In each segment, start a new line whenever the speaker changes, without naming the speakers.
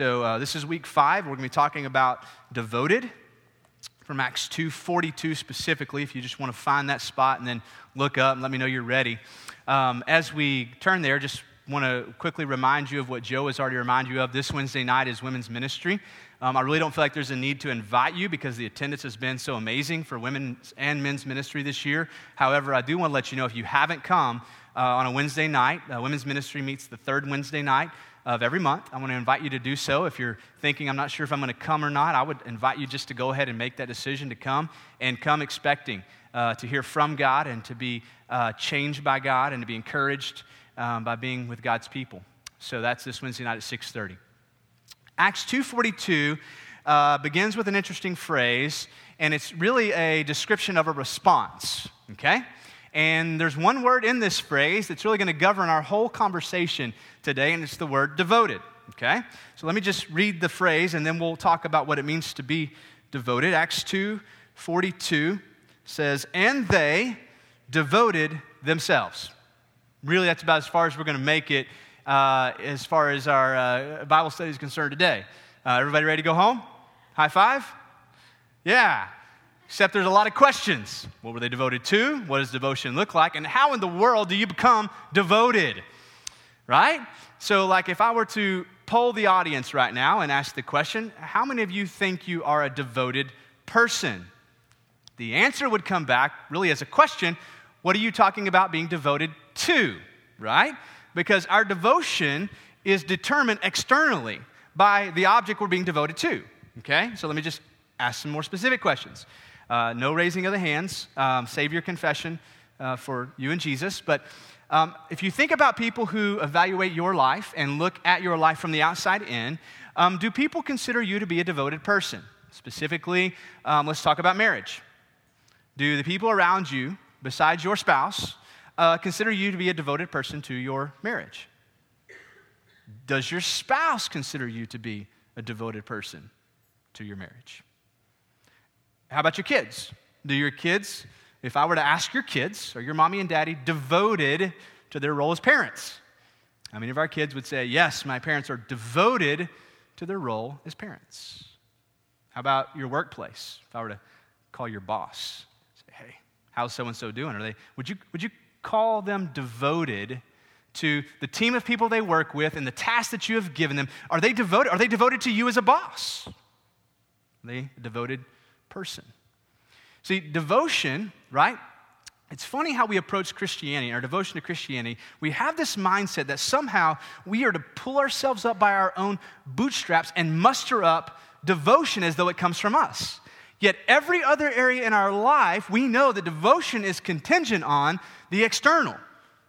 So uh, this is week five. We're going to be talking about devoted from Acts 2.42 specifically, if you just want to find that spot and then look up and let me know you're ready. Um, as we turn there, just want to quickly remind you of what Joe has already reminded you of. This Wednesday night is women's ministry. Um, I really don't feel like there's a need to invite you because the attendance has been so amazing for women's and men's ministry this year. However, I do want to let you know if you haven't come uh, on a Wednesday night, uh, women's ministry meets the third Wednesday night of every month. I want to invite you to do so. If you're thinking, I'm not sure if I'm going to come or not, I would invite you just to go ahead and make that decision to come and come expecting uh, to hear from God and to be uh, changed by God and to be encouraged um, by being with God's people. So that's this Wednesday night at 6:30. Acts 2:42 uh, begins with an interesting phrase, and it's really a description of a response. Okay. And there's one word in this phrase that's really going to govern our whole conversation today, and it's the word devoted. Okay? So let me just read the phrase, and then we'll talk about what it means to be devoted. Acts 2 42 says, And they devoted themselves. Really, that's about as far as we're going to make it uh, as far as our uh, Bible study is concerned today. Uh, everybody ready to go home? High five? Yeah. Except there's a lot of questions. What were they devoted to? What does devotion look like? And how in the world do you become devoted? Right? So, like, if I were to poll the audience right now and ask the question, how many of you think you are a devoted person? The answer would come back really as a question what are you talking about being devoted to? Right? Because our devotion is determined externally by the object we're being devoted to. Okay? So, let me just ask some more specific questions. Uh, no raising of the hands. Um, save your confession uh, for you and Jesus. But um, if you think about people who evaluate your life and look at your life from the outside in, um, do people consider you to be a devoted person? Specifically, um, let's talk about marriage. Do the people around you, besides your spouse, uh, consider you to be a devoted person to your marriage? Does your spouse consider you to be a devoted person to your marriage? How about your kids? Do your kids, if I were to ask your kids, are your mommy and daddy devoted to their role as parents? How many of our kids would say, Yes, my parents are devoted to their role as parents? How about your workplace? If I were to call your boss, say, Hey, how's so and so doing? Are they, would, you, would you call them devoted to the team of people they work with and the tasks that you have given them? Are they devoted? Are they devoted to you as a boss? Are they devoted person. See, devotion, right? It's funny how we approach Christianity, our devotion to Christianity. We have this mindset that somehow we are to pull ourselves up by our own bootstraps and muster up devotion as though it comes from us. Yet, every other area in our life, we know that devotion is contingent on the external,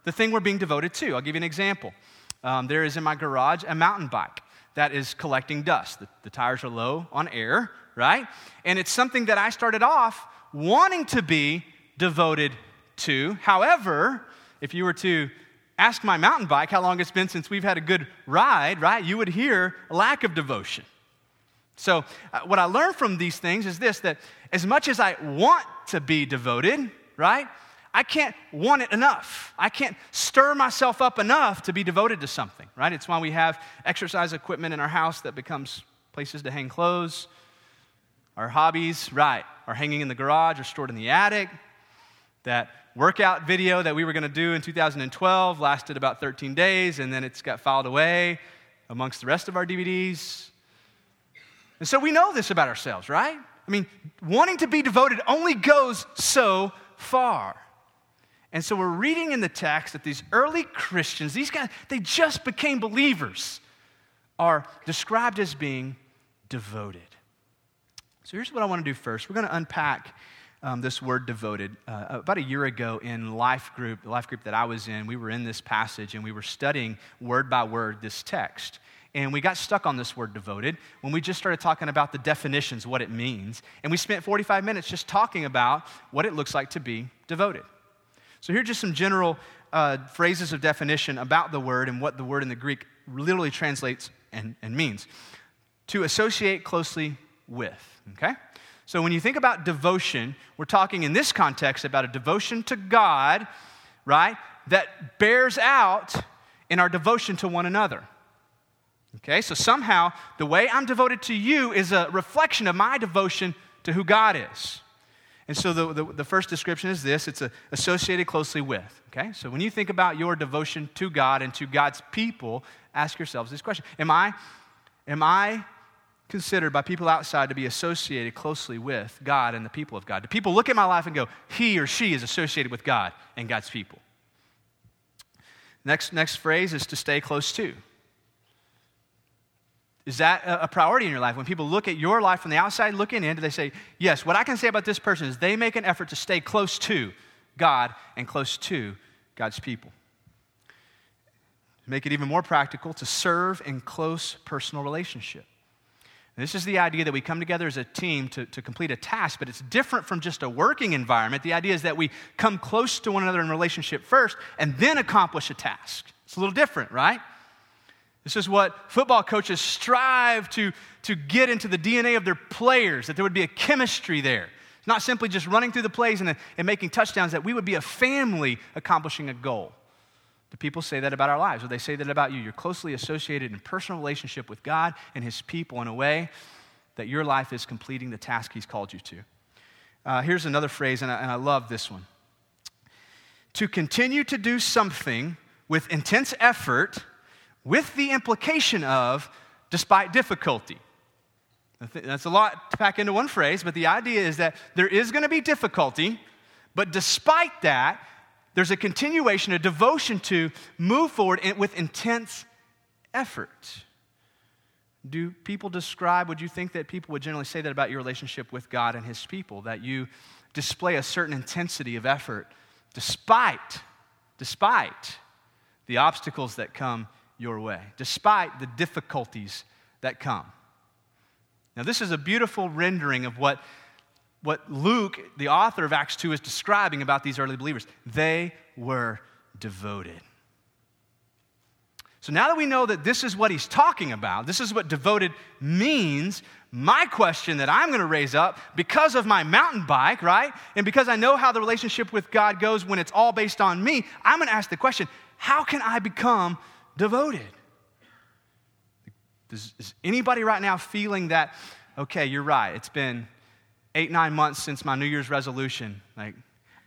the thing we're being devoted to. I'll give you an example. Um, there is in my garage a mountain bike that is collecting dust. The, the tires are low on air, right? And it's something that I started off wanting to be devoted to. However, if you were to ask my mountain bike how long it's been since we've had a good ride, right, you would hear a lack of devotion. So, uh, what I learned from these things is this that as much as I want to be devoted, right, I can't want it enough. I can't stir myself up enough to be devoted to something, right? It's why we have exercise equipment in our house that becomes places to hang clothes. Our hobbies, right, are hanging in the garage or stored in the attic. That workout video that we were going to do in 2012 lasted about 13 days and then it's got filed away amongst the rest of our DVDs. And so we know this about ourselves, right? I mean, wanting to be devoted only goes so far. And so we're reading in the text that these early Christians, these guys, they just became believers, are described as being devoted. So here's what I want to do first. We're going to unpack um, this word devoted. Uh, about a year ago in life group, the life group that I was in, we were in this passage and we were studying word by word this text. And we got stuck on this word devoted when we just started talking about the definitions, what it means. And we spent 45 minutes just talking about what it looks like to be devoted. So here are just some general uh, phrases of definition about the word and what the word in the Greek literally translates and, and means. To associate closely with, okay? So when you think about devotion, we're talking in this context about a devotion to God, right, that bears out in our devotion to one another. Okay, so somehow the way I'm devoted to you is a reflection of my devotion to who God is. And so the, the, the, first description is this it's a, associated closely with. Okay, so when you think about your devotion to God and to God's people, ask yourselves this question Am I, am I considered by people outside to be associated closely with God and the people of God? Do people look at my life and go, he or she is associated with God and God's people? Next, next phrase is to stay close to. Is that a priority in your life? When people look at your life from the outside looking in, do they say, yes, what I can say about this person is they make an effort to stay close to God and close to God's people? To make it even more practical, to serve in close personal relationship. This is the idea that we come together as a team to, to complete a task, but it's different from just a working environment. The idea is that we come close to one another in relationship first and then accomplish a task. It's a little different, right? This is what football coaches strive to, to get into the DNA of their players, that there would be a chemistry there. It's not simply just running through the plays and, and making touchdowns, that we would be a family accomplishing a goal. Do people say that about our lives? Or they say that about you? You're closely associated in personal relationship with God and His people in a way that your life is completing the task He's called you to. Uh, here's another phrase, and I, and I love this one. To continue to do something with intense effort with the implication of despite difficulty. That's a lot to pack into one phrase, but the idea is that there is going to be difficulty, but despite that, there's a continuation, a devotion to move forward with intense effort. Do people describe, would you think that people would generally say that about your relationship with God and His people? That you display a certain intensity of effort despite, despite the obstacles that come your way, despite the difficulties that come. Now, this is a beautiful rendering of what, what Luke, the author of Acts 2, is describing about these early believers. They were devoted. So now that we know that this is what he's talking about, this is what devoted means, my question that I'm going to raise up because of my mountain bike, right? And because I know how the relationship with God goes when it's all based on me, I'm going to ask the question how can I become devoted. Is, is anybody right now feeling that, okay, you're right, it's been eight, nine months since my New Year's resolution? Like,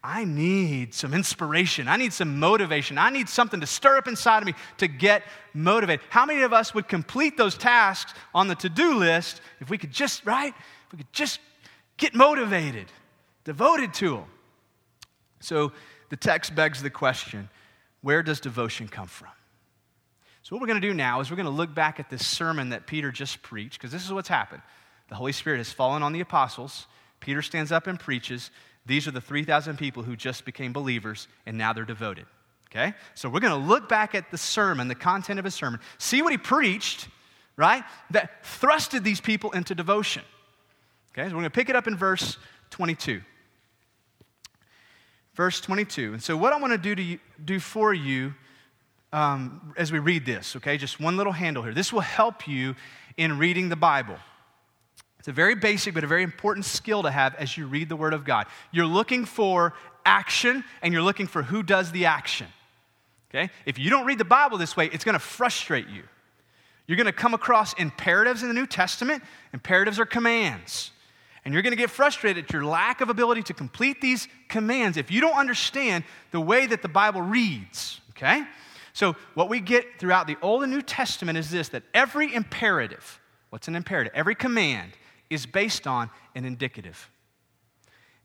I need some inspiration. I need some motivation. I need something to stir up inside of me to get motivated. How many of us would complete those tasks on the to do list if we could just, right? If we could just get motivated, devoted to them. So the text begs the question where does devotion come from? So, what we're going to do now is we're going to look back at this sermon that Peter just preached, because this is what's happened. The Holy Spirit has fallen on the apostles. Peter stands up and preaches. These are the 3,000 people who just became believers, and now they're devoted. Okay? So, we're going to look back at the sermon, the content of his sermon, see what he preached, right? That thrusted these people into devotion. Okay? So, we're going to pick it up in verse 22 verse 22. And so, what I want to do, to you, do for you um, as we read this, okay? Just one little handle here. This will help you in reading the Bible. It's a very basic but a very important skill to have as you read the Word of God. You're looking for action and you're looking for who does the action. Okay? If you don't read the Bible this way, it's going to frustrate you. You're going to come across imperatives in the New Testament. Imperatives are commands. And you're going to get frustrated at your lack of ability to complete these commands if you don't understand the way that the Bible reads. Okay? So, what we get throughout the Old and New Testament is this that every imperative, what's an imperative? Every command is based on an indicative.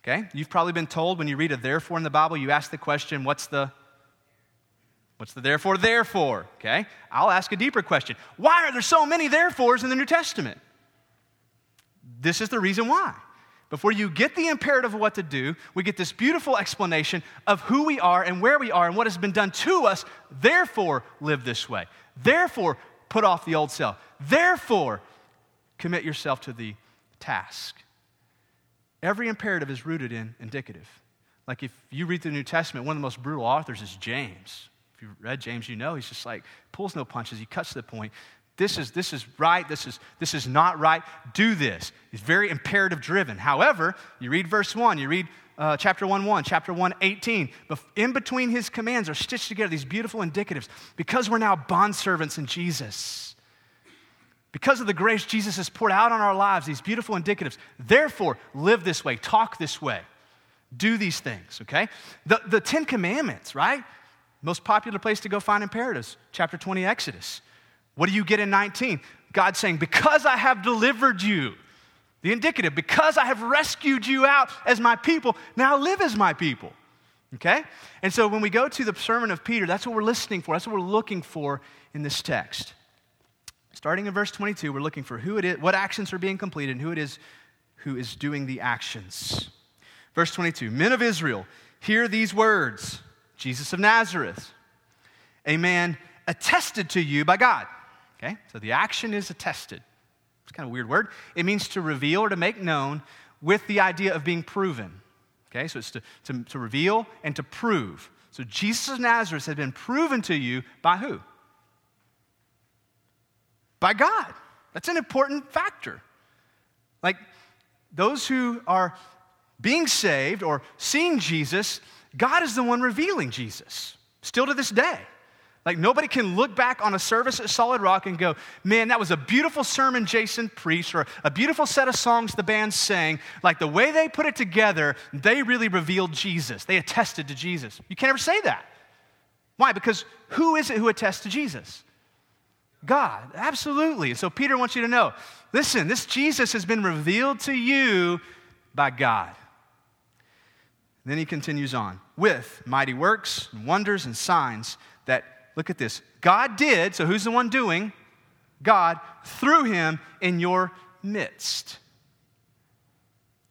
Okay? You've probably been told when you read a therefore in the Bible, you ask the question, what's the What's the therefore therefore? Okay? I'll ask a deeper question. Why are there so many therefores in the New Testament? This is the reason why. Before you get the imperative of what to do, we get this beautiful explanation of who we are and where we are and what has been done to us. Therefore, live this way. Therefore, put off the old self. Therefore, commit yourself to the task. Every imperative is rooted in indicative. Like if you read the New Testament, one of the most brutal authors is James. If you read James, you know he's just like pulls no punches, he cuts to the point. This is, this is right, this is, this is not right, do this. He's very imperative driven. However, you read verse 1, you read uh, chapter 1 1, chapter 1 18. In between his commands are stitched together these beautiful indicatives because we're now bondservants in Jesus. Because of the grace Jesus has poured out on our lives, these beautiful indicatives. Therefore, live this way, talk this way, do these things, okay? The, the Ten Commandments, right? Most popular place to go find imperatives, chapter 20, Exodus. What do you get in 19? God saying, Because I have delivered you, the indicative, because I have rescued you out as my people, now live as my people. Okay? And so when we go to the sermon of Peter, that's what we're listening for. That's what we're looking for in this text. Starting in verse 22, we're looking for who it is, what actions are being completed, and who it is who is doing the actions. Verse 22 Men of Israel, hear these words Jesus of Nazareth, a man attested to you by God. Okay? So the action is attested. It's kind of a weird word. It means to reveal or to make known with the idea of being proven. Okay, so it's to, to, to reveal and to prove. So Jesus of Nazareth has been proven to you by who? By God. That's an important factor. Like those who are being saved or seeing Jesus, God is the one revealing Jesus, still to this day. Like, nobody can look back on a service at Solid Rock and go, man, that was a beautiful sermon Jason preached, or a beautiful set of songs the band sang. Like, the way they put it together, they really revealed Jesus. They attested to Jesus. You can't ever say that. Why? Because who is it who attests to Jesus? God, absolutely. And so Peter wants you to know listen, this Jesus has been revealed to you by God. Then he continues on with mighty works and wonders and signs that Look at this. God did, so who's the one doing? God, through him in your midst.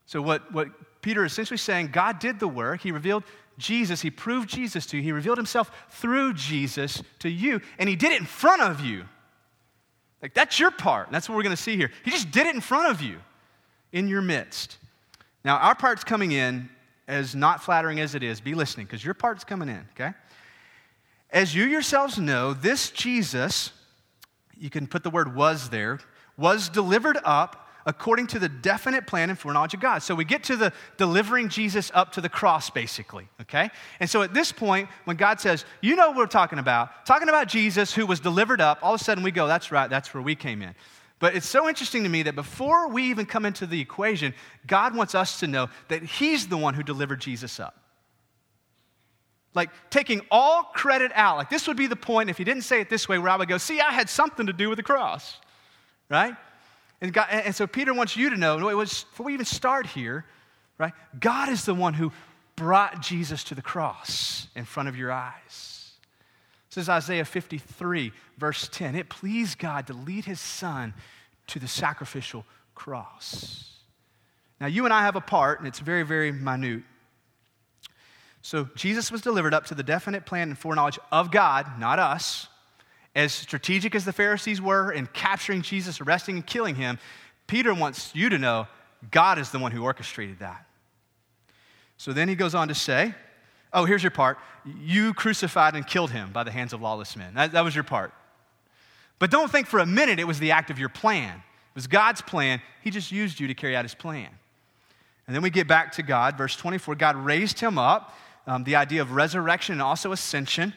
So, what, what Peter is essentially saying, God did the work. He revealed Jesus. He proved Jesus to you. He revealed himself through Jesus to you, and he did it in front of you. Like, that's your part. That's what we're going to see here. He just did it in front of you, in your midst. Now, our part's coming in as not flattering as it is. Be listening, because your part's coming in, okay? As you yourselves know, this Jesus, you can put the word was there, was delivered up according to the definite plan and foreknowledge of God. So we get to the delivering Jesus up to the cross, basically, okay? And so at this point, when God says, you know what we're talking about, talking about Jesus who was delivered up, all of a sudden we go, that's right, that's where we came in. But it's so interesting to me that before we even come into the equation, God wants us to know that He's the one who delivered Jesus up like taking all credit out. Like this would be the point if he didn't say it this way, where I would go, see, I had something to do with the cross, right? And, God, and so Peter wants you to know, before we even start here, right? God is the one who brought Jesus to the cross in front of your eyes. This is Isaiah 53, verse 10. It pleased God to lead his son to the sacrificial cross. Now, you and I have a part, and it's very, very minute. So Jesus was delivered up to the definite plan and foreknowledge of God, not us. As strategic as the Pharisees were in capturing Jesus, arresting and killing him, Peter wants you to know God is the one who orchestrated that. So then he goes on to say, Oh, here's your part. You crucified and killed him by the hands of lawless men. That, that was your part. But don't think for a minute it was the act of your plan. It was God's plan. He just used you to carry out his plan. And then we get back to God, verse 24. God raised him up um, the idea of resurrection and also ascension.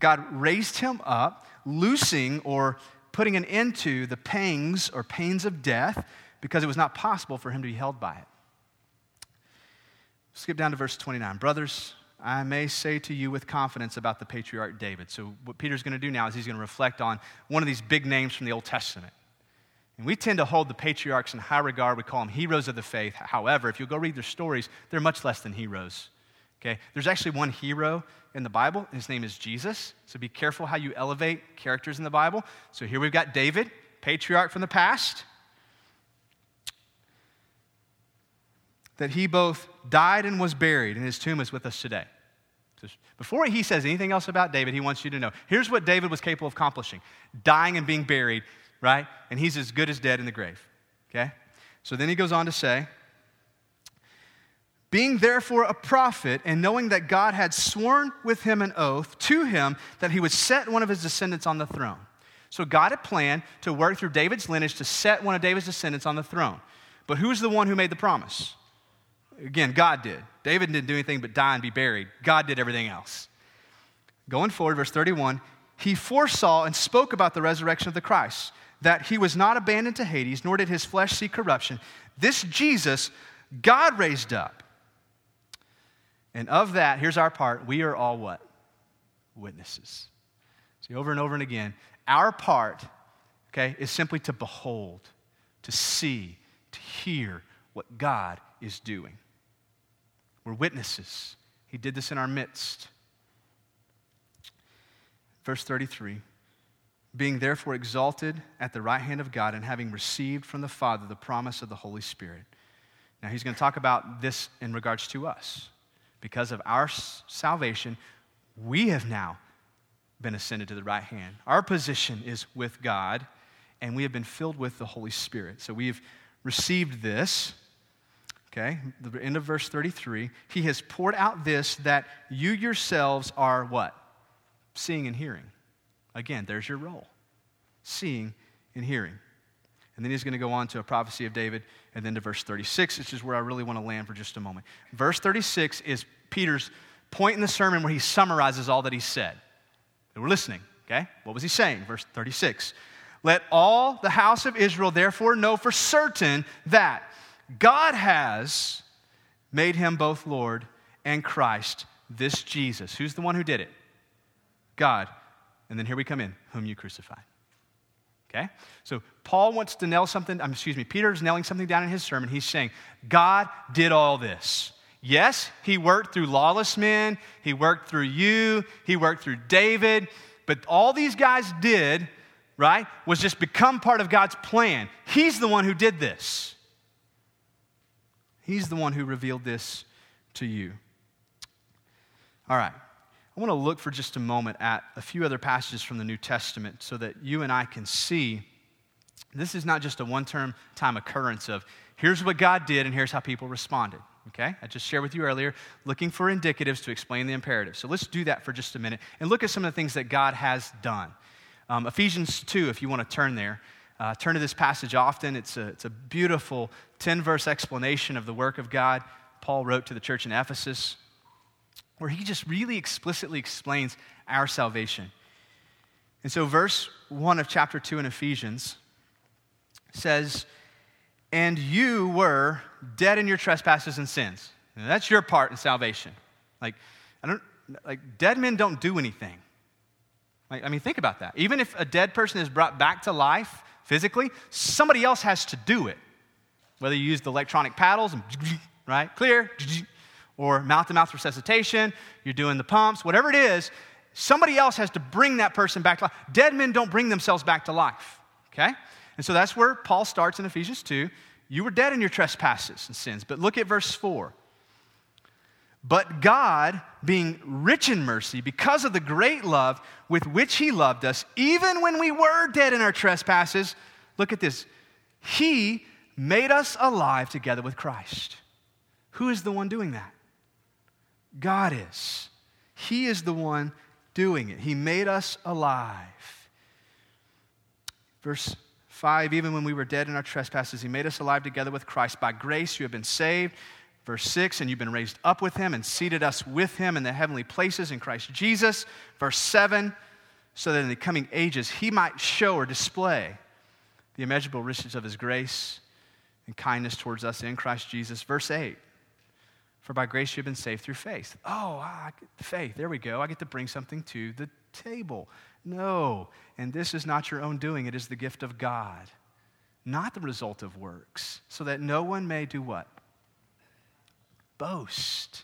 God raised him up, loosing or putting an end to the pangs or pains of death because it was not possible for him to be held by it. Skip down to verse 29. Brothers, I may say to you with confidence about the patriarch David. So, what Peter's going to do now is he's going to reflect on one of these big names from the Old Testament. And we tend to hold the patriarchs in high regard. We call them heroes of the faith. However, if you go read their stories, they're much less than heroes. Okay? There's actually one hero in the Bible. His name is Jesus. So be careful how you elevate characters in the Bible. So here we've got David, patriarch from the past. That he both died and was buried, and his tomb is with us today. So before he says anything else about David, he wants you to know here's what David was capable of accomplishing dying and being buried, right? And he's as good as dead in the grave. Okay? So then he goes on to say, being therefore a prophet, and knowing that God had sworn with him an oath to him that he would set one of his descendants on the throne. So God had planned to work through David's lineage to set one of David's descendants on the throne. But who's the one who made the promise? Again, God did. David didn't do anything but die and be buried. God did everything else. Going forward, verse 31, he foresaw and spoke about the resurrection of the Christ that he was not abandoned to Hades, nor did his flesh see corruption. This Jesus, God raised up. And of that, here's our part we are all what? Witnesses. See, over and over and again, our part, okay, is simply to behold, to see, to hear what God is doing. We're witnesses. He did this in our midst. Verse 33 Being therefore exalted at the right hand of God and having received from the Father the promise of the Holy Spirit. Now, he's going to talk about this in regards to us. Because of our salvation, we have now been ascended to the right hand. Our position is with God, and we have been filled with the Holy Spirit. So we've received this. Okay, the end of verse 33. He has poured out this that you yourselves are what? Seeing and hearing. Again, there's your role seeing and hearing. And then he's going to go on to a prophecy of David and then to verse 36, which is where I really want to land for just a moment. Verse 36 is Peter's point in the sermon where he summarizes all that he said. We're listening, okay? What was he saying? Verse 36. Let all the house of Israel therefore know for certain that God has made him both Lord and Christ, this Jesus. Who's the one who did it? God. And then here we come in, whom you crucified. Okay? So Paul wants to nail something, um, excuse me, Peter's nailing something down in his sermon. He's saying, God did all this. Yes, he worked through lawless men, he worked through you, he worked through David, but all these guys did, right, was just become part of God's plan. He's the one who did this. He's the one who revealed this to you. All right. I want to look for just a moment at a few other passages from the New Testament so that you and I can see this is not just a one term time occurrence of here's what God did and here's how people responded. Okay? I just shared with you earlier, looking for indicatives to explain the imperative. So let's do that for just a minute and look at some of the things that God has done. Um, Ephesians 2, if you want to turn there. Uh, turn to this passage often. It's a, it's a beautiful 10 verse explanation of the work of God Paul wrote to the church in Ephesus where he just really explicitly explains our salvation. And so, verse 1 of chapter 2 in Ephesians says, And you were dead in your trespasses and sins. That's your part in salvation. Like, I don't, like, dead men don't do anything. Like, I mean, think about that. Even if a dead person is brought back to life physically, somebody else has to do it. Whether you use the electronic paddles and, right, clear, or mouth to mouth resuscitation, you're doing the pumps, whatever it is, somebody else has to bring that person back to life. Dead men don't bring themselves back to life, okay? And so that's where Paul starts in Ephesians 2. You were dead in your trespasses and sins. But look at verse 4. But God, being rich in mercy, because of the great love with which He loved us, even when we were dead in our trespasses, look at this. He made us alive together with Christ. Who is the one doing that? God is. He is the one doing it. He made us alive. Verse 5 Even when we were dead in our trespasses, He made us alive together with Christ. By grace you have been saved. Verse 6 And you've been raised up with Him and seated us with Him in the heavenly places in Christ Jesus. Verse 7 So that in the coming ages He might show or display the immeasurable riches of His grace and kindness towards us in Christ Jesus. Verse 8 for by grace you've been saved through faith. Oh, faith. There we go. I get to bring something to the table. No. And this is not your own doing, it is the gift of God, not the result of works, so that no one may do what? Boast.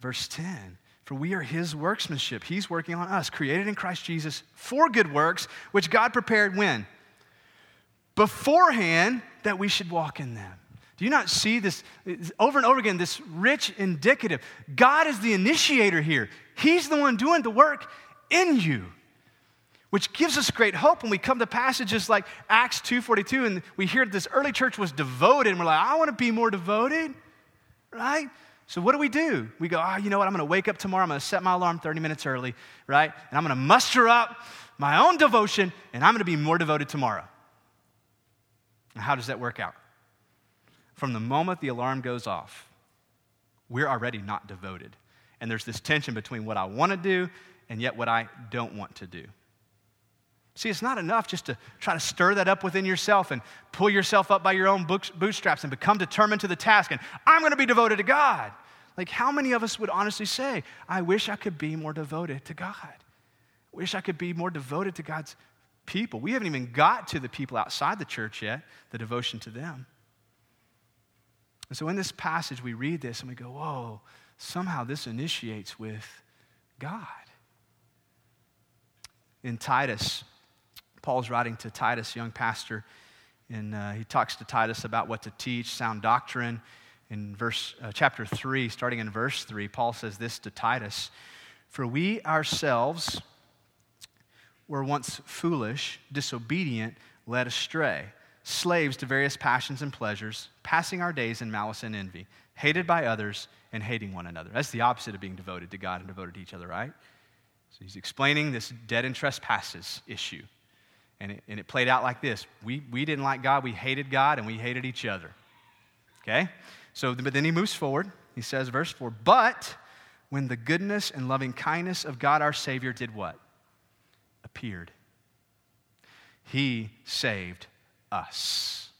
Verse 10 For we are his workmanship. He's working on us, created in Christ Jesus for good works, which God prepared when? Beforehand that we should walk in them. Do you not see this over and over again, this rich indicative? God is the initiator here. He's the one doing the work in you. Which gives us great hope when we come to passages like Acts 2:42 and we hear that this early church was devoted and we're like, I want to be more devoted, right? So what do we do? We go, oh, you know what? I'm going to wake up tomorrow. I'm going to set my alarm 30 minutes early, right? And I'm going to muster up my own devotion and I'm going to be more devoted tomorrow. How does that work out? From the moment the alarm goes off, we're already not devoted. And there's this tension between what I want to do and yet what I don't want to do. See, it's not enough just to try to stir that up within yourself and pull yourself up by your own bootstraps and become determined to the task and I'm going to be devoted to God. Like, how many of us would honestly say, I wish I could be more devoted to God? I wish I could be more devoted to God's people. We haven't even got to the people outside the church yet, the devotion to them. And so in this passage, we read this and we go, whoa, somehow this initiates with God. In Titus, Paul's writing to Titus, young pastor, and uh, he talks to Titus about what to teach, sound doctrine. In verse, uh, chapter 3, starting in verse 3, Paul says this to Titus For we ourselves were once foolish, disobedient, led astray, slaves to various passions and pleasures, passing our days in malice and envy, hated by others and hating one another. That's the opposite of being devoted to God and devoted to each other, right? So he's explaining this dead in trespasses issue. And it, and it played out like this we, we didn't like God, we hated God, and we hated each other. Okay? So, but then he moves forward. He says, verse 4 But when the goodness and loving kindness of God our Savior did what? Appeared. He saved us.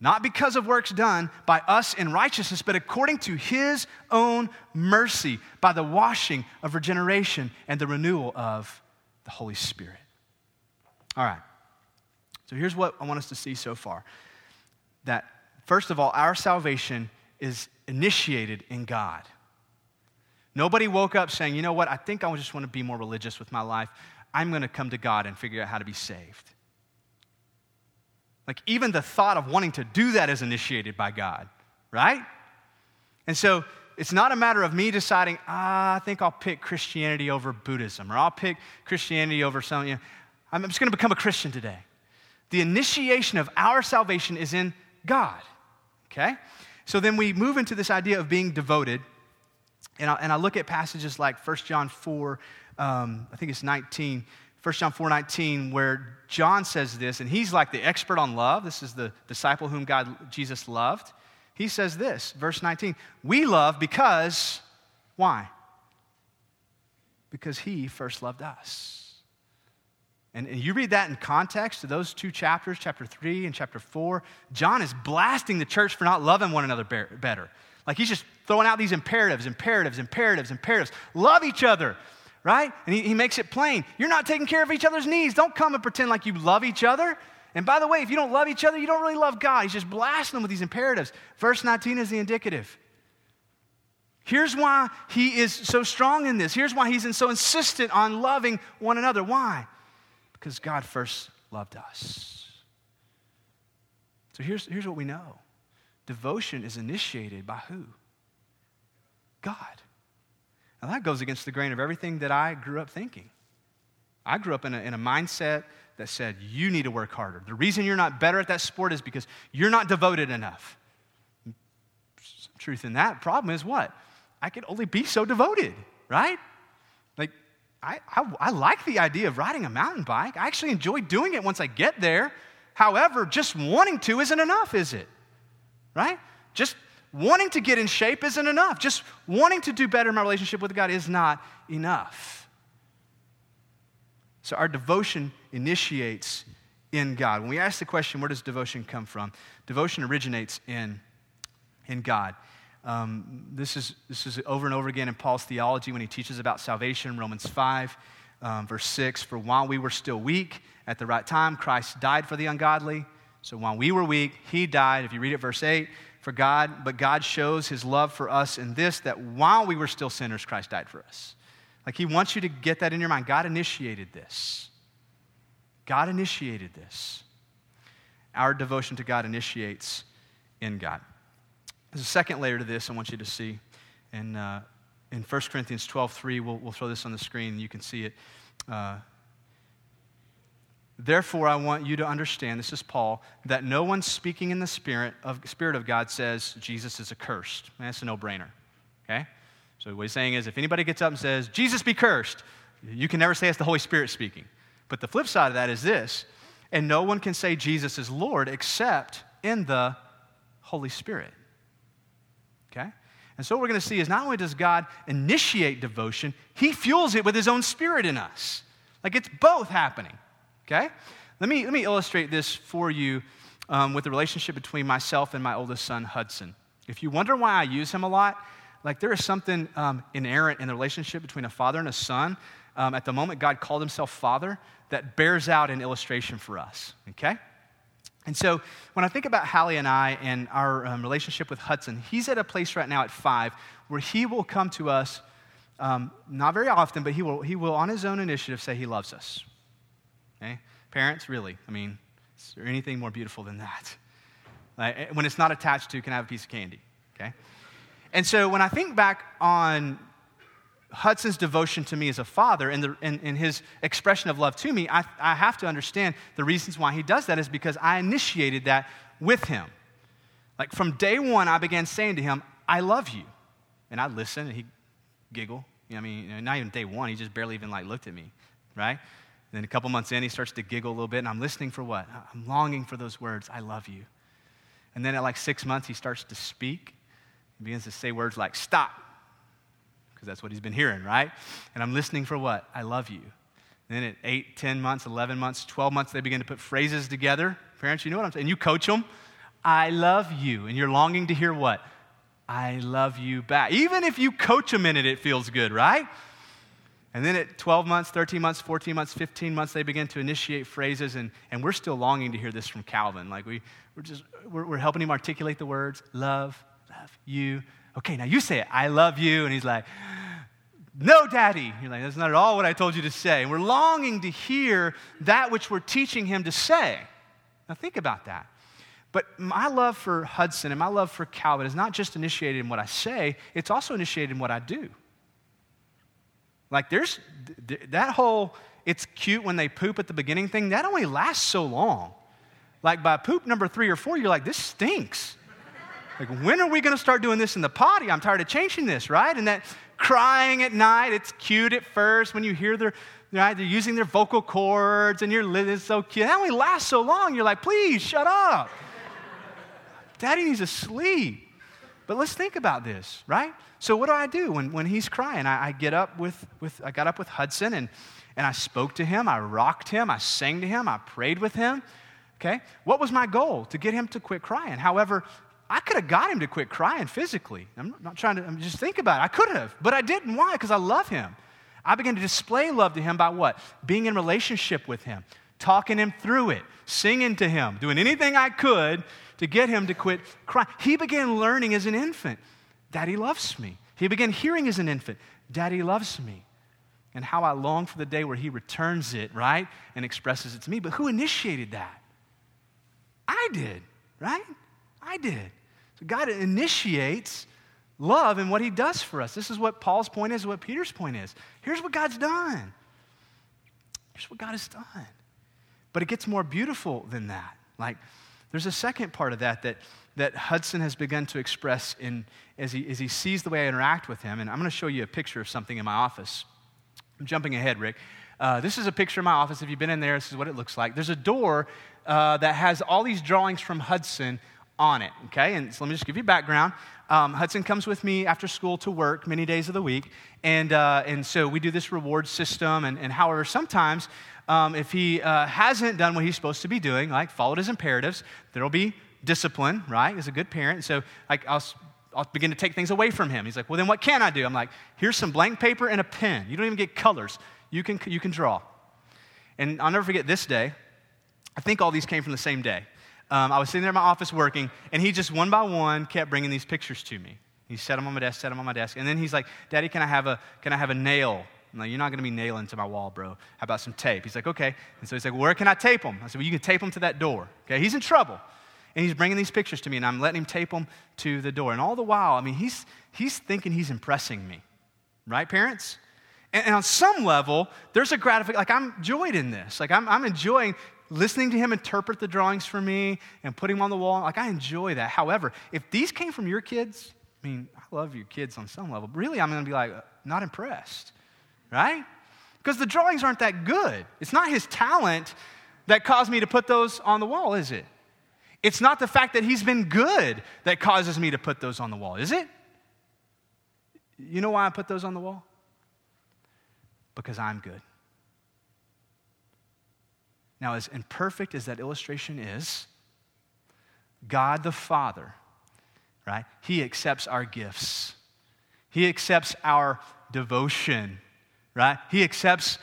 Not because of works done by us in righteousness, but according to his own mercy, by the washing of regeneration and the renewal of the Holy Spirit. All right. So here's what I want us to see so far that, first of all, our salvation is initiated in God. Nobody woke up saying, you know what, I think I just want to be more religious with my life. I'm going to come to God and figure out how to be saved. Like, even the thought of wanting to do that is initiated by God, right? And so, it's not a matter of me deciding, ah, I think I'll pick Christianity over Buddhism, or I'll pick Christianity over something. You know, I'm just going to become a Christian today. The initiation of our salvation is in God. Okay? So then we move into this idea of being devoted. And I, and I look at passages like 1 John 4, um, I think it's 19, 1 John 4 19, where John says this, and he's like the expert on love. This is the disciple whom God, Jesus loved. He says this, verse 19, we love because, why? Because he first loved us. And, and you read that in context to those two chapters, chapter 3 and chapter 4. John is blasting the church for not loving one another better. Like he's just throwing out these imperatives, imperatives, imperatives, imperatives. Love each other, right? And he, he makes it plain. You're not taking care of each other's needs. Don't come and pretend like you love each other. And by the way, if you don't love each other, you don't really love God. He's just blasting them with these imperatives. Verse 19 is the indicative. Here's why he is so strong in this. Here's why he's so insistent on loving one another. Why? Because God first loved us. So here's, here's what we know devotion is initiated by who? God. Now that goes against the grain of everything that I grew up thinking. I grew up in a, in a mindset that said, you need to work harder. The reason you're not better at that sport is because you're not devoted enough. Some truth in that. Problem is what? I can only be so devoted, right? Like, I, I, I, like the idea of riding a mountain bike. I actually enjoy doing it once I get there. However, just wanting to isn't enough, is it? Right? Just wanting to get in shape isn't enough. Just wanting to do better in my relationship with God is not enough. So our devotion initiates in God. When we ask the question, where does devotion come from? Devotion originates in, in God. Um, this, is, this is over and over again in Paul's theology when he teaches about salvation, Romans 5, um, verse 6. For while we were still weak, at the right time, Christ died for the ungodly. So while we were weak, he died. If you read it, verse 8, for God, but God shows his love for us in this, that while we were still sinners, Christ died for us. Like he wants you to get that in your mind. God initiated this. God initiated this. Our devotion to God initiates in God. There's a second layer to this I want you to see. And uh, in 1 Corinthians 12 3, we'll, we'll throw this on the screen, you can see it. Uh, Therefore, I want you to understand, this is Paul, that no one speaking in the Spirit of, Spirit of God says Jesus is accursed. That's a no brainer. Okay? So, what he's saying is if anybody gets up and says, Jesus be cursed, you can never say it's the Holy Spirit speaking. But the flip side of that is this and no one can say Jesus is Lord except in the Holy Spirit. Okay? And so what we're going to see is not only does God initiate devotion, he fuels it with his own spirit in us. Like it's both happening. Okay? Let me, let me illustrate this for you um, with the relationship between myself and my oldest son, Hudson. If you wonder why I use him a lot, like there is something um, inerrant in the relationship between a father and a son. Um, at the moment God called himself father, that bears out an illustration for us, okay? And so when I think about Hallie and I and our um, relationship with Hudson, he's at a place right now at five where he will come to us, um, not very often, but he will, he will, on his own initiative, say he loves us. Okay? Parents, really, I mean, is there anything more beautiful than that? Like, eh, when it's not attached to, can I have a piece of candy? Okay? And so when I think back on Hudson's devotion to me as a father and, the, and, and his expression of love to me, I, I have to understand the reasons why he does that is because I initiated that with him. Like from day one, I began saying to him, I love you. And I'd listen and he'd giggle. You know, I mean, not even day one, he just barely even like looked at me, right? And then a couple months in, he starts to giggle a little bit, and I'm listening for what? I'm longing for those words, I love you. And then at like six months, he starts to speak. He begins to say words like, stop, because that's what he's been hearing, right? And I'm listening for what? I love you. And then at 8, 10 months, 11 months, 12 months, they begin to put phrases together. Parents, you know what I'm saying? And you coach them. I love you. And you're longing to hear what? I love you back. Even if you coach them in it, it feels good, right? And then at 12 months, 13 months, 14 months, 15 months, they begin to initiate phrases, and, and we're still longing to hear this from Calvin. Like we, we're just, we're, we're helping him articulate the words love, love you. Okay, now you say it. I love you. And he's like, no, daddy. You're like, that's not at all what I told you to say. And we're longing to hear that which we're teaching him to say. Now think about that. But my love for Hudson and my love for Calvin is not just initiated in what I say, it's also initiated in what I do. Like, there's that whole, it's cute when they poop at the beginning thing, that only lasts so long. Like, by poop number three or four, you're like, this stinks. Like, when are we to start doing this in the potty? I'm tired of changing this, right? And that crying at night, it's cute at first when you hear their, right, they're using their vocal cords and you're, it's so cute. That only lasts so long. You're like, please, shut up. Daddy needs to sleep. But let's think about this, right? So what do I do when, when he's crying? I, I get up with, with, I got up with Hudson and, and I spoke to him, I rocked him, I sang to him, I prayed with him. Okay? What was my goal? To get him to quit crying. However, I could have got him to quit crying physically. I'm not trying to I'm just think about it. I could have, but I didn't. Why? Because I love him. I began to display love to him by what? Being in relationship with him, talking him through it, singing to him, doing anything I could to get him to quit crying. He began learning as an infant, Daddy loves me. He began hearing as an infant, Daddy loves me. And how I long for the day where he returns it, right? And expresses it to me. But who initiated that? I did, right? I did. So God initiates love and what he does for us. This is what Paul's point is, what Peter's point is. Here's what God's done. Here's what God has done. But it gets more beautiful than that. Like, there's a second part of that that, that Hudson has begun to express in, as, he, as he sees the way I interact with him. And I'm going to show you a picture of something in my office. I'm jumping ahead, Rick. Uh, this is a picture of my office. If you've been in there, this is what it looks like. There's a door uh, that has all these drawings from Hudson on it, okay? And so let me just give you background. Um, Hudson comes with me after school to work many days of the week. And, uh, and so we do this reward system. And, and however, sometimes um, if he uh, hasn't done what he's supposed to be doing, like followed his imperatives, there'll be discipline, right? As a good parent. So like I'll, I'll begin to take things away from him. He's like, well, then what can I do? I'm like, here's some blank paper and a pen. You don't even get colors. You can, you can draw. And I'll never forget this day. I think all these came from the same day. Um, I was sitting there in my office working, and he just one by one kept bringing these pictures to me. He set them on my desk, set them on my desk, and then he's like, "Daddy, can I have a can I have a nail I'm like, you're not going to be nailing to my wall, bro. How about some tape? He's like, okay. And so he's like, where can I tape them? I said, well, you can tape them to that door. Okay, he's in trouble. And he's bringing these pictures to me, and I'm letting him tape them to the door. And all the while, I mean, he's, he's thinking he's impressing me. Right, parents? And, and on some level, there's a gratification. Like, I'm joyed in this. Like, I'm, I'm enjoying listening to him interpret the drawings for me and putting them on the wall. Like, I enjoy that. However, if these came from your kids, I mean, I love your kids on some level. Really, I'm going to be like, not impressed right? Because the drawings aren't that good. It's not his talent that caused me to put those on the wall, is it? It's not the fact that he's been good that causes me to put those on the wall, is it? You know why I put those on the wall? Because I'm good. Now, as imperfect as that illustration is, God the Father, right? He accepts our gifts. He accepts our devotion, right? He accepts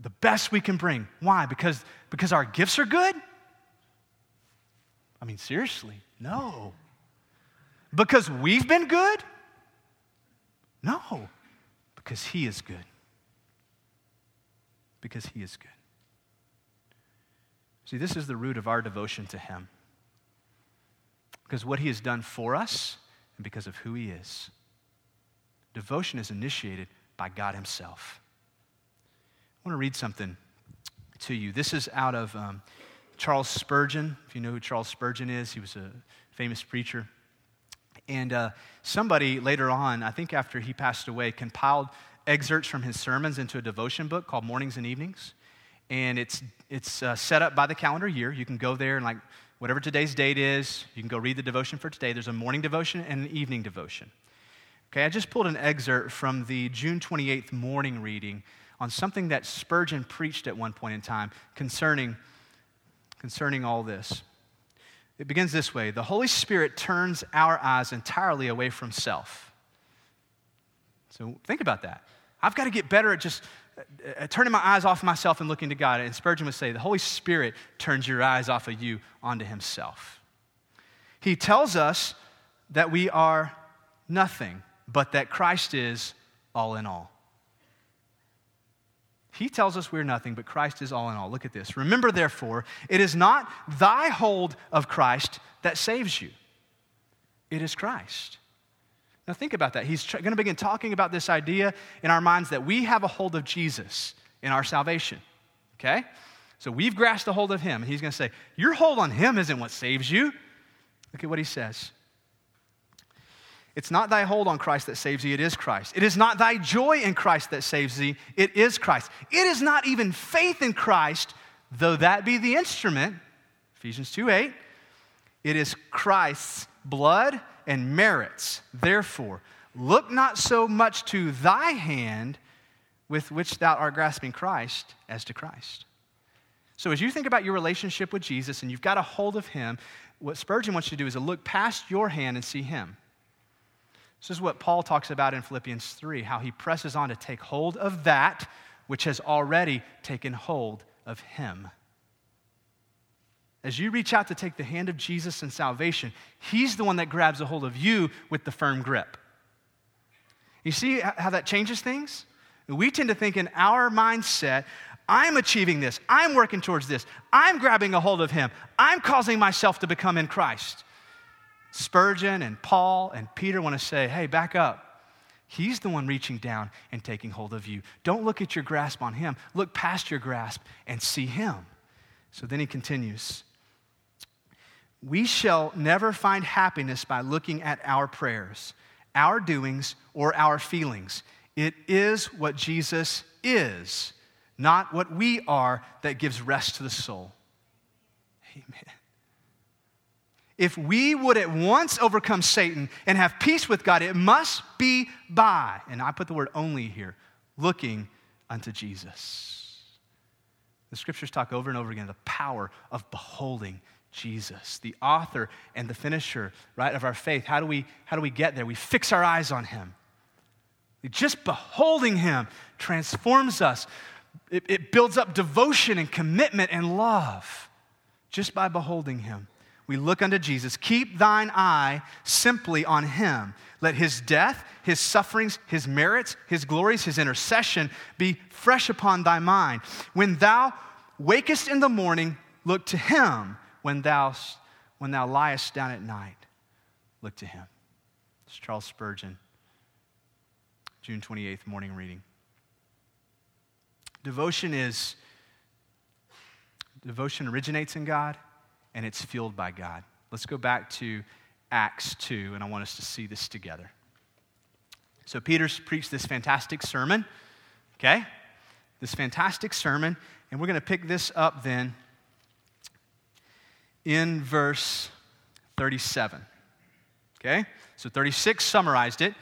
the best we can bring. Why? Because, because our gifts are good? I mean, seriously, no. Because we've been good? No. Because He is good. Because He is good. See, this is the root of our devotion to Him. Because what He has done for us and because of who He is. Devotion is initiated by God Himself. I want to read something to you. This is out of um, Charles Spurgeon. If you know who Charles Spurgeon is, he was a famous preacher. And uh, somebody later on, I think after he passed away, compiled excerpts from his sermons into a devotion book called Mornings and Evenings. And it's, it's uh, set up by the calendar year. You can go there and, like, whatever today's date is, you can go read the devotion for today. There's a morning devotion and an evening devotion. Okay, I just pulled an excerpt from the June 28th morning reading on something that Spurgeon preached at one point in time concerning, concerning all this. It begins this way The Holy Spirit turns our eyes entirely away from self. So think about that. I've got to get better at just uh, turning my eyes off of myself and looking to God. And Spurgeon would say, The Holy Spirit turns your eyes off of you onto Himself. He tells us that we are nothing, but that Christ is all in all. He tells us we're nothing, but Christ is all in all. Look at this. Remember, therefore, it is not thy hold of Christ that saves you, it is Christ. Now, think about that. He's going to begin talking about this idea in our minds that we have a hold of Jesus in our salvation. Okay? So we've grasped a hold of him, and he's going to say, Your hold on him isn't what saves you. Look at what he says. It's not thy hold on Christ that saves thee, it is Christ. It is not thy joy in Christ that saves thee, it is Christ. It is not even faith in Christ, though that be the instrument. Ephesians 2 8. It is Christ's blood and merits. Therefore, look not so much to thy hand with which thou art grasping Christ as to Christ. So, as you think about your relationship with Jesus and you've got a hold of him, what Spurgeon wants you to do is to look past your hand and see him. This is what Paul talks about in Philippians 3 how he presses on to take hold of that which has already taken hold of him. As you reach out to take the hand of Jesus in salvation, he's the one that grabs a hold of you with the firm grip. You see how that changes things? We tend to think in our mindset, I'm achieving this, I'm working towards this, I'm grabbing a hold of him, I'm causing myself to become in Christ. Spurgeon and Paul and Peter want to say, hey, back up. He's the one reaching down and taking hold of you. Don't look at your grasp on him. Look past your grasp and see him. So then he continues We shall never find happiness by looking at our prayers, our doings, or our feelings. It is what Jesus is, not what we are, that gives rest to the soul. Amen if we would at once overcome Satan and have peace with God, it must be by, and I put the word only here, looking unto Jesus. The scriptures talk over and over again the power of beholding Jesus, the author and the finisher, right, of our faith. How do we, how do we get there? We fix our eyes on him. Just beholding him transforms us. It, it builds up devotion and commitment and love just by beholding him we look unto Jesus. Keep thine eye simply on him. Let his death, his sufferings, his merits, his glories, his intercession be fresh upon thy mind. When thou wakest in the morning, look to him. When thou, when thou liest down at night, look to him. It's Charles Spurgeon, June 28th morning reading. Devotion is, devotion originates in God and it's fueled by God. Let's go back to Acts 2, and I want us to see this together. So, Peter's preached this fantastic sermon, okay? This fantastic sermon, and we're going to pick this up then in verse 37, okay? So, 36 summarized it.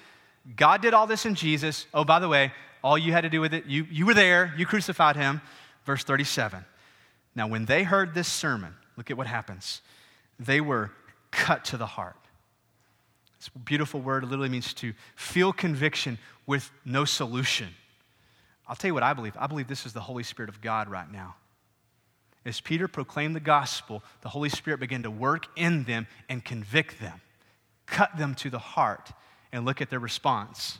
God did all this in Jesus. Oh, by the way, all you had to do with it, you, you were there, you crucified him. Verse 37. Now, when they heard this sermon, look at what happens. They were cut to the heart. This beautiful word literally means to feel conviction with no solution. I'll tell you what I believe. I believe this is the Holy Spirit of God right now. As Peter proclaimed the gospel, the Holy Spirit began to work in them and convict them, cut them to the heart, and look at their response.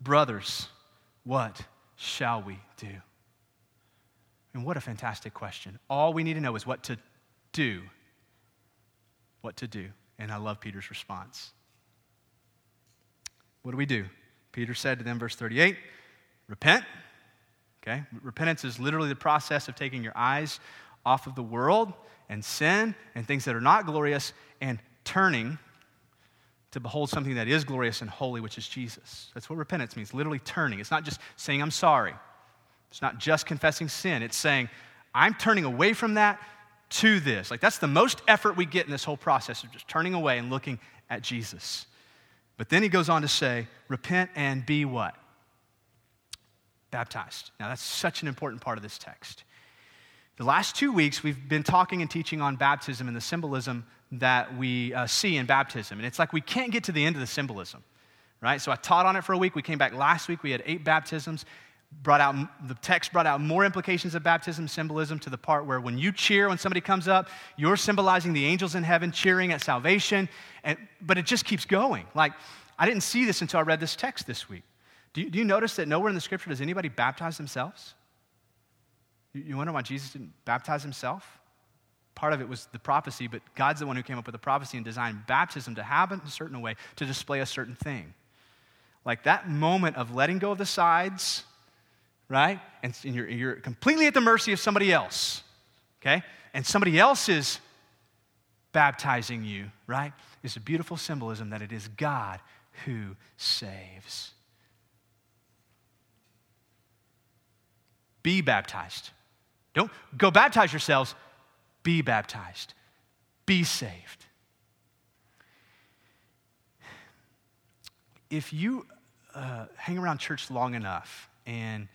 Brothers, what shall we do? And what a fantastic question. All we need to know is what to do. What to do. And I love Peter's response. What do we do? Peter said to them, verse 38, repent. Okay? Repentance is literally the process of taking your eyes off of the world and sin and things that are not glorious and turning to behold something that is glorious and holy, which is Jesus. That's what repentance means, literally turning. It's not just saying, I'm sorry. It's not just confessing sin. It's saying, I'm turning away from that to this. Like, that's the most effort we get in this whole process of just turning away and looking at Jesus. But then he goes on to say, repent and be what? Baptized. Now, that's such an important part of this text. The last two weeks, we've been talking and teaching on baptism and the symbolism that we uh, see in baptism. And it's like we can't get to the end of the symbolism, right? So I taught on it for a week. We came back last week. We had eight baptisms. Brought out, the text brought out more implications of baptism symbolism to the part where when you cheer when somebody comes up, you're symbolizing the angels in heaven cheering at salvation. And, but it just keeps going. Like, I didn't see this until I read this text this week. Do you, do you notice that nowhere in the scripture does anybody baptize themselves? You wonder why Jesus didn't baptize himself? Part of it was the prophecy, but God's the one who came up with the prophecy and designed baptism to happen a certain way to display a certain thing. Like that moment of letting go of the sides, right? And, you're, you're completely at the mercy of somebody else, okay? And somebody else is baptizing you, right? It's a beautiful symbolism that it is God who saves. Be baptized. Don't go baptize yourselves, be baptized. Be saved. If you uh, hang around church long enough, and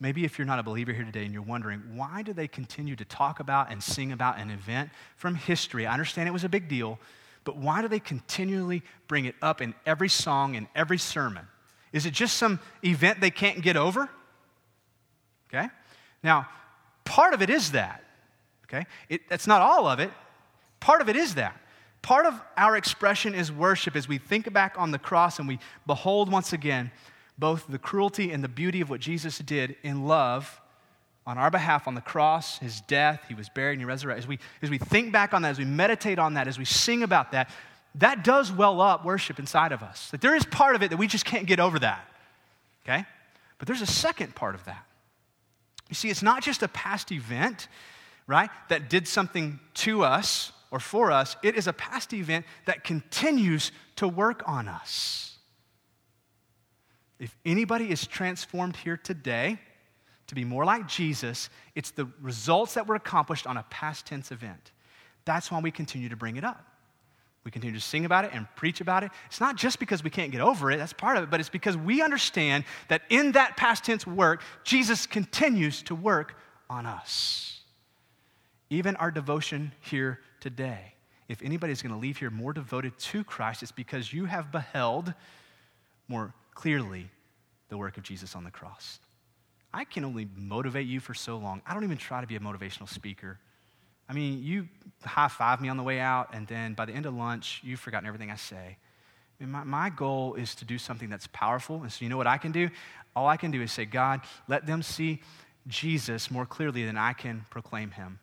maybe if you're not a believer here today and you're wondering, why do they continue to talk about and sing about an event from history? I understand it was a big deal, but why do they continually bring it up in every song and every sermon? Is it just some event they can't get over? Okay? Now, part of it is that. Okay? It, that's not all of it. Part of it is that. Part of our expression is worship as we think back on the cross and we behold once again both the cruelty and the beauty of what Jesus did in love on our behalf on the cross, his death, he was buried and he resurrected. As we, as we think back on that, as we meditate on that, as we sing about that, that does well up worship inside of us. Like there is part of it that we just can't get over that. Okay? But there's a second part of that. You see, it's not just a past event, right, that did something to us or for us. It is a past event that continues to work on us. If anybody is transformed here today to be more like Jesus, it's the results that were accomplished on a past tense event. That's why we continue to bring it up. We continue to sing about it and preach about it. It's not just because we can't get over it, that's part of it, but it's because we understand that in that past tense work, Jesus continues to work on us. Even our devotion here today. If anybody's going to leave here more devoted to Christ, it's because you have beheld more clearly the work of Jesus on the cross. I can only motivate you for so long. I don't even try to be a motivational speaker. I mean, you high five me on the way out, and then by the end of lunch, you've forgotten everything I say. I mean, my, my goal is to do something that's powerful. And so, you know what I can do? All I can do is say, God, let them see Jesus more clearly than I can proclaim him.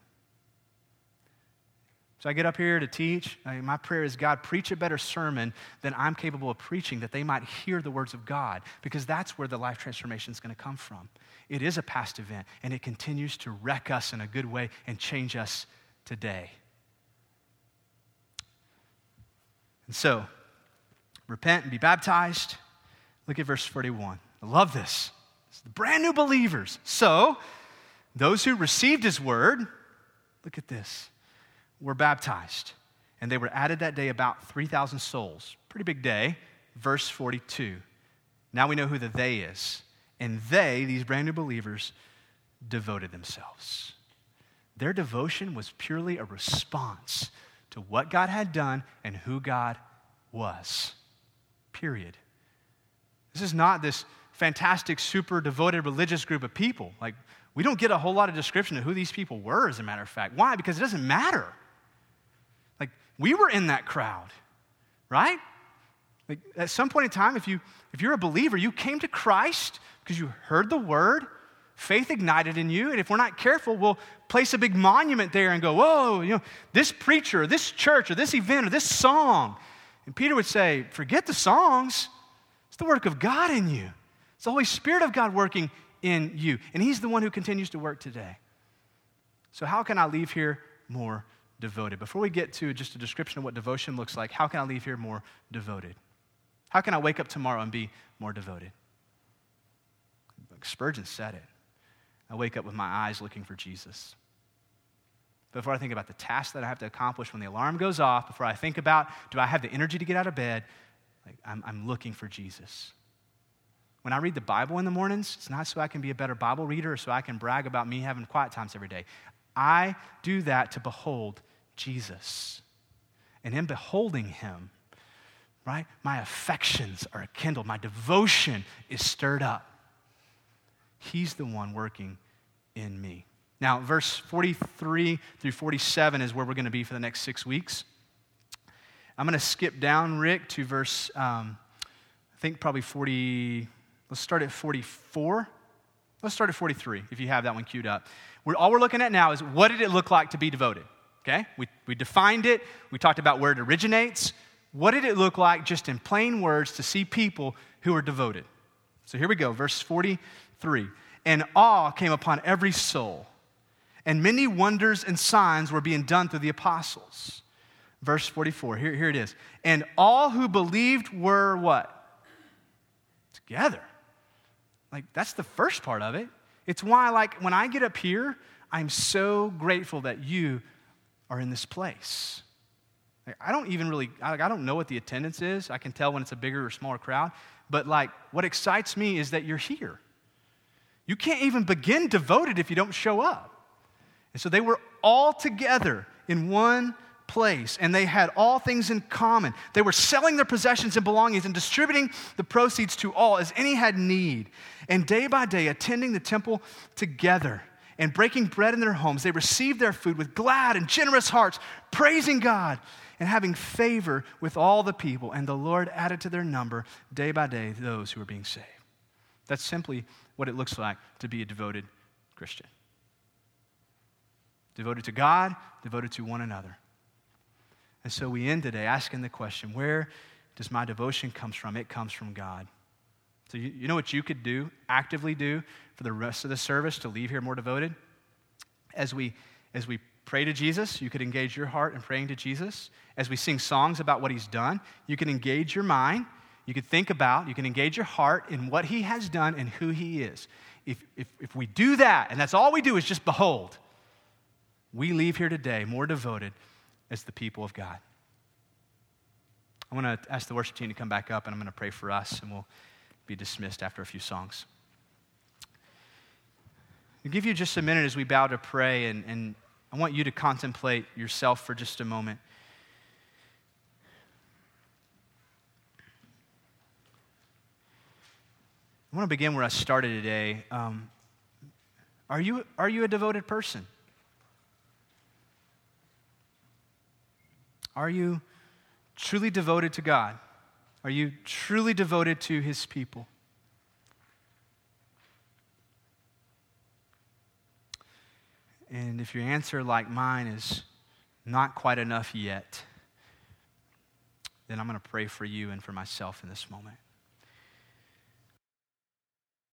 So I get up here to teach. I my prayer is, God, preach a better sermon than I'm capable of preaching, that they might hear the words of God, because that's where the life transformation is going to come from. It is a past event, and it continues to wreck us in a good way and change us today. And so, repent and be baptized. Look at verse 41. I love this. It's the brand new believers. So, those who received his word, look at this, were baptized. And they were added that day about 3,000 souls. Pretty big day. Verse 42. Now we know who the they is. And they, these brand new believers, devoted themselves. Their devotion was purely a response to what God had done and who God was. Period. This is not this fantastic, super devoted religious group of people. Like, we don't get a whole lot of description of who these people were, as a matter of fact. Why? Because it doesn't matter. We were in that crowd, right? Like, at some point in time, if, you, if you're a believer, you came to Christ because you heard the word, faith ignited in you, and if we're not careful, we'll place a big monument there and go, whoa, you know, this preacher, or this church, or this event, or this song. And Peter would say, forget the songs. It's the work of God in you. It's the Holy Spirit of God working in you. And He's the one who continues to work today. So, how can I leave here more devoted? Before we get to just a description of what devotion looks like, how can I leave here more devoted? How can I wake up tomorrow and be more devoted? Spurgeon said it. I wake up with my eyes looking for Jesus. Before I think about the task that I have to accomplish when the alarm goes off, before I think about do I have the energy to get out of bed, like, I'm, I'm looking for Jesus. When I read the Bible in the mornings, it's not so I can be a better Bible reader or so I can brag about me having quiet times every day. I do that to behold Jesus. And in beholding him, right, my affections are kindled, my devotion is stirred up. He's the one working in me. Now, verse 43 through 47 is where we're going to be for the next six weeks. I'm going to skip down, Rick, to verse, um, I think probably 40. Let's start at 44. Let's start at 43 if you have that one queued up. We're, all we're looking at now is what did it look like to be devoted? Okay? We, we defined it, we talked about where it originates. What did it look like, just in plain words, to see people who are devoted? So here we go, verse 43. And awe came upon every soul, and many wonders and signs were being done through the apostles. Verse 44, here, here it is. And all who believed were what? Together. Like, that's the first part of it. It's why, like, when I get up here, I'm so grateful that you are in this place. Like, I don't even really, I, I don't know what the attendance is. I can tell when it's a bigger or smaller crowd. But, like, what excites me is that you're here. You can't even begin devoted if you don't show up. And so they were all together in one place and they had all things in common. They were selling their possessions and belongings and distributing the proceeds to all as any had need. And day by day, attending the temple together and breaking bread in their homes, they received their food with glad and generous hearts, praising God and having favor with all the people. And the Lord added to their number day by day those who were being saved. That's simply what it looks like to be a devoted Christian. Devoted to God, devoted to one another. And so we end today asking the question where does my devotion comes from? It comes from God. So you, you know what you could do, actively do for the rest of the service to leave here more devoted? As we as we pray to Jesus, you could engage your heart in praying to Jesus. As we sing songs about what he's done, you can engage your mind. You could think about, you can engage your heart in what he has done and who he is. If, if, if we do that, and that's all we do is just behold, we leave here today more devoted as the people of God. I want to ask the worship team to come back up, and I'm going to pray for us, and we'll be dismissed after a few songs. I'll give you just a minute as we bow to pray, and, and I want you to contemplate yourself for just a moment. I want to begin where I started today. Um, are, you, are you a devoted person? Are you truly devoted to God? Are you truly devoted to His people? And if your answer, like mine, is not quite enough yet, then I'm going to pray for you and for myself in this moment.